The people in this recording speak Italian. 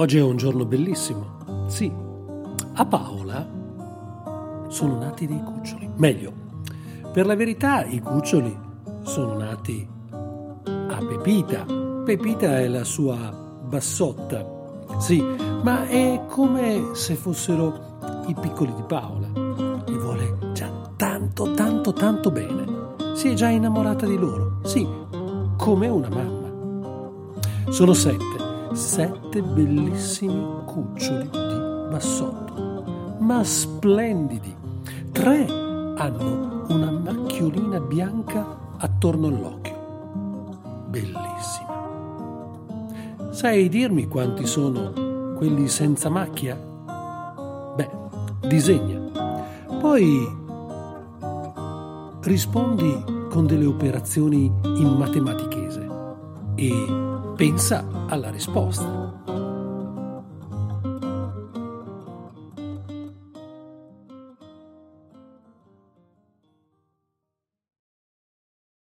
Oggi è un giorno bellissimo. Sì, a Paola sono nati dei cuccioli. Meglio, per la verità i cuccioli sono nati a Pepita. Pepita è la sua bassotta. Sì, ma è come se fossero i piccoli di Paola. Li vuole già tanto, tanto, tanto bene. Si è già innamorata di loro. Sì, come una mamma. Sono sette sette bellissimi cuccioli di bassotto, ma splendidi. Tre hanno una macchiolina bianca attorno all'occhio. Bellissima. Sai dirmi quanti sono quelli senza macchia? Beh, disegna. Poi rispondi con delle operazioni in matematichese e pensa alla risposta.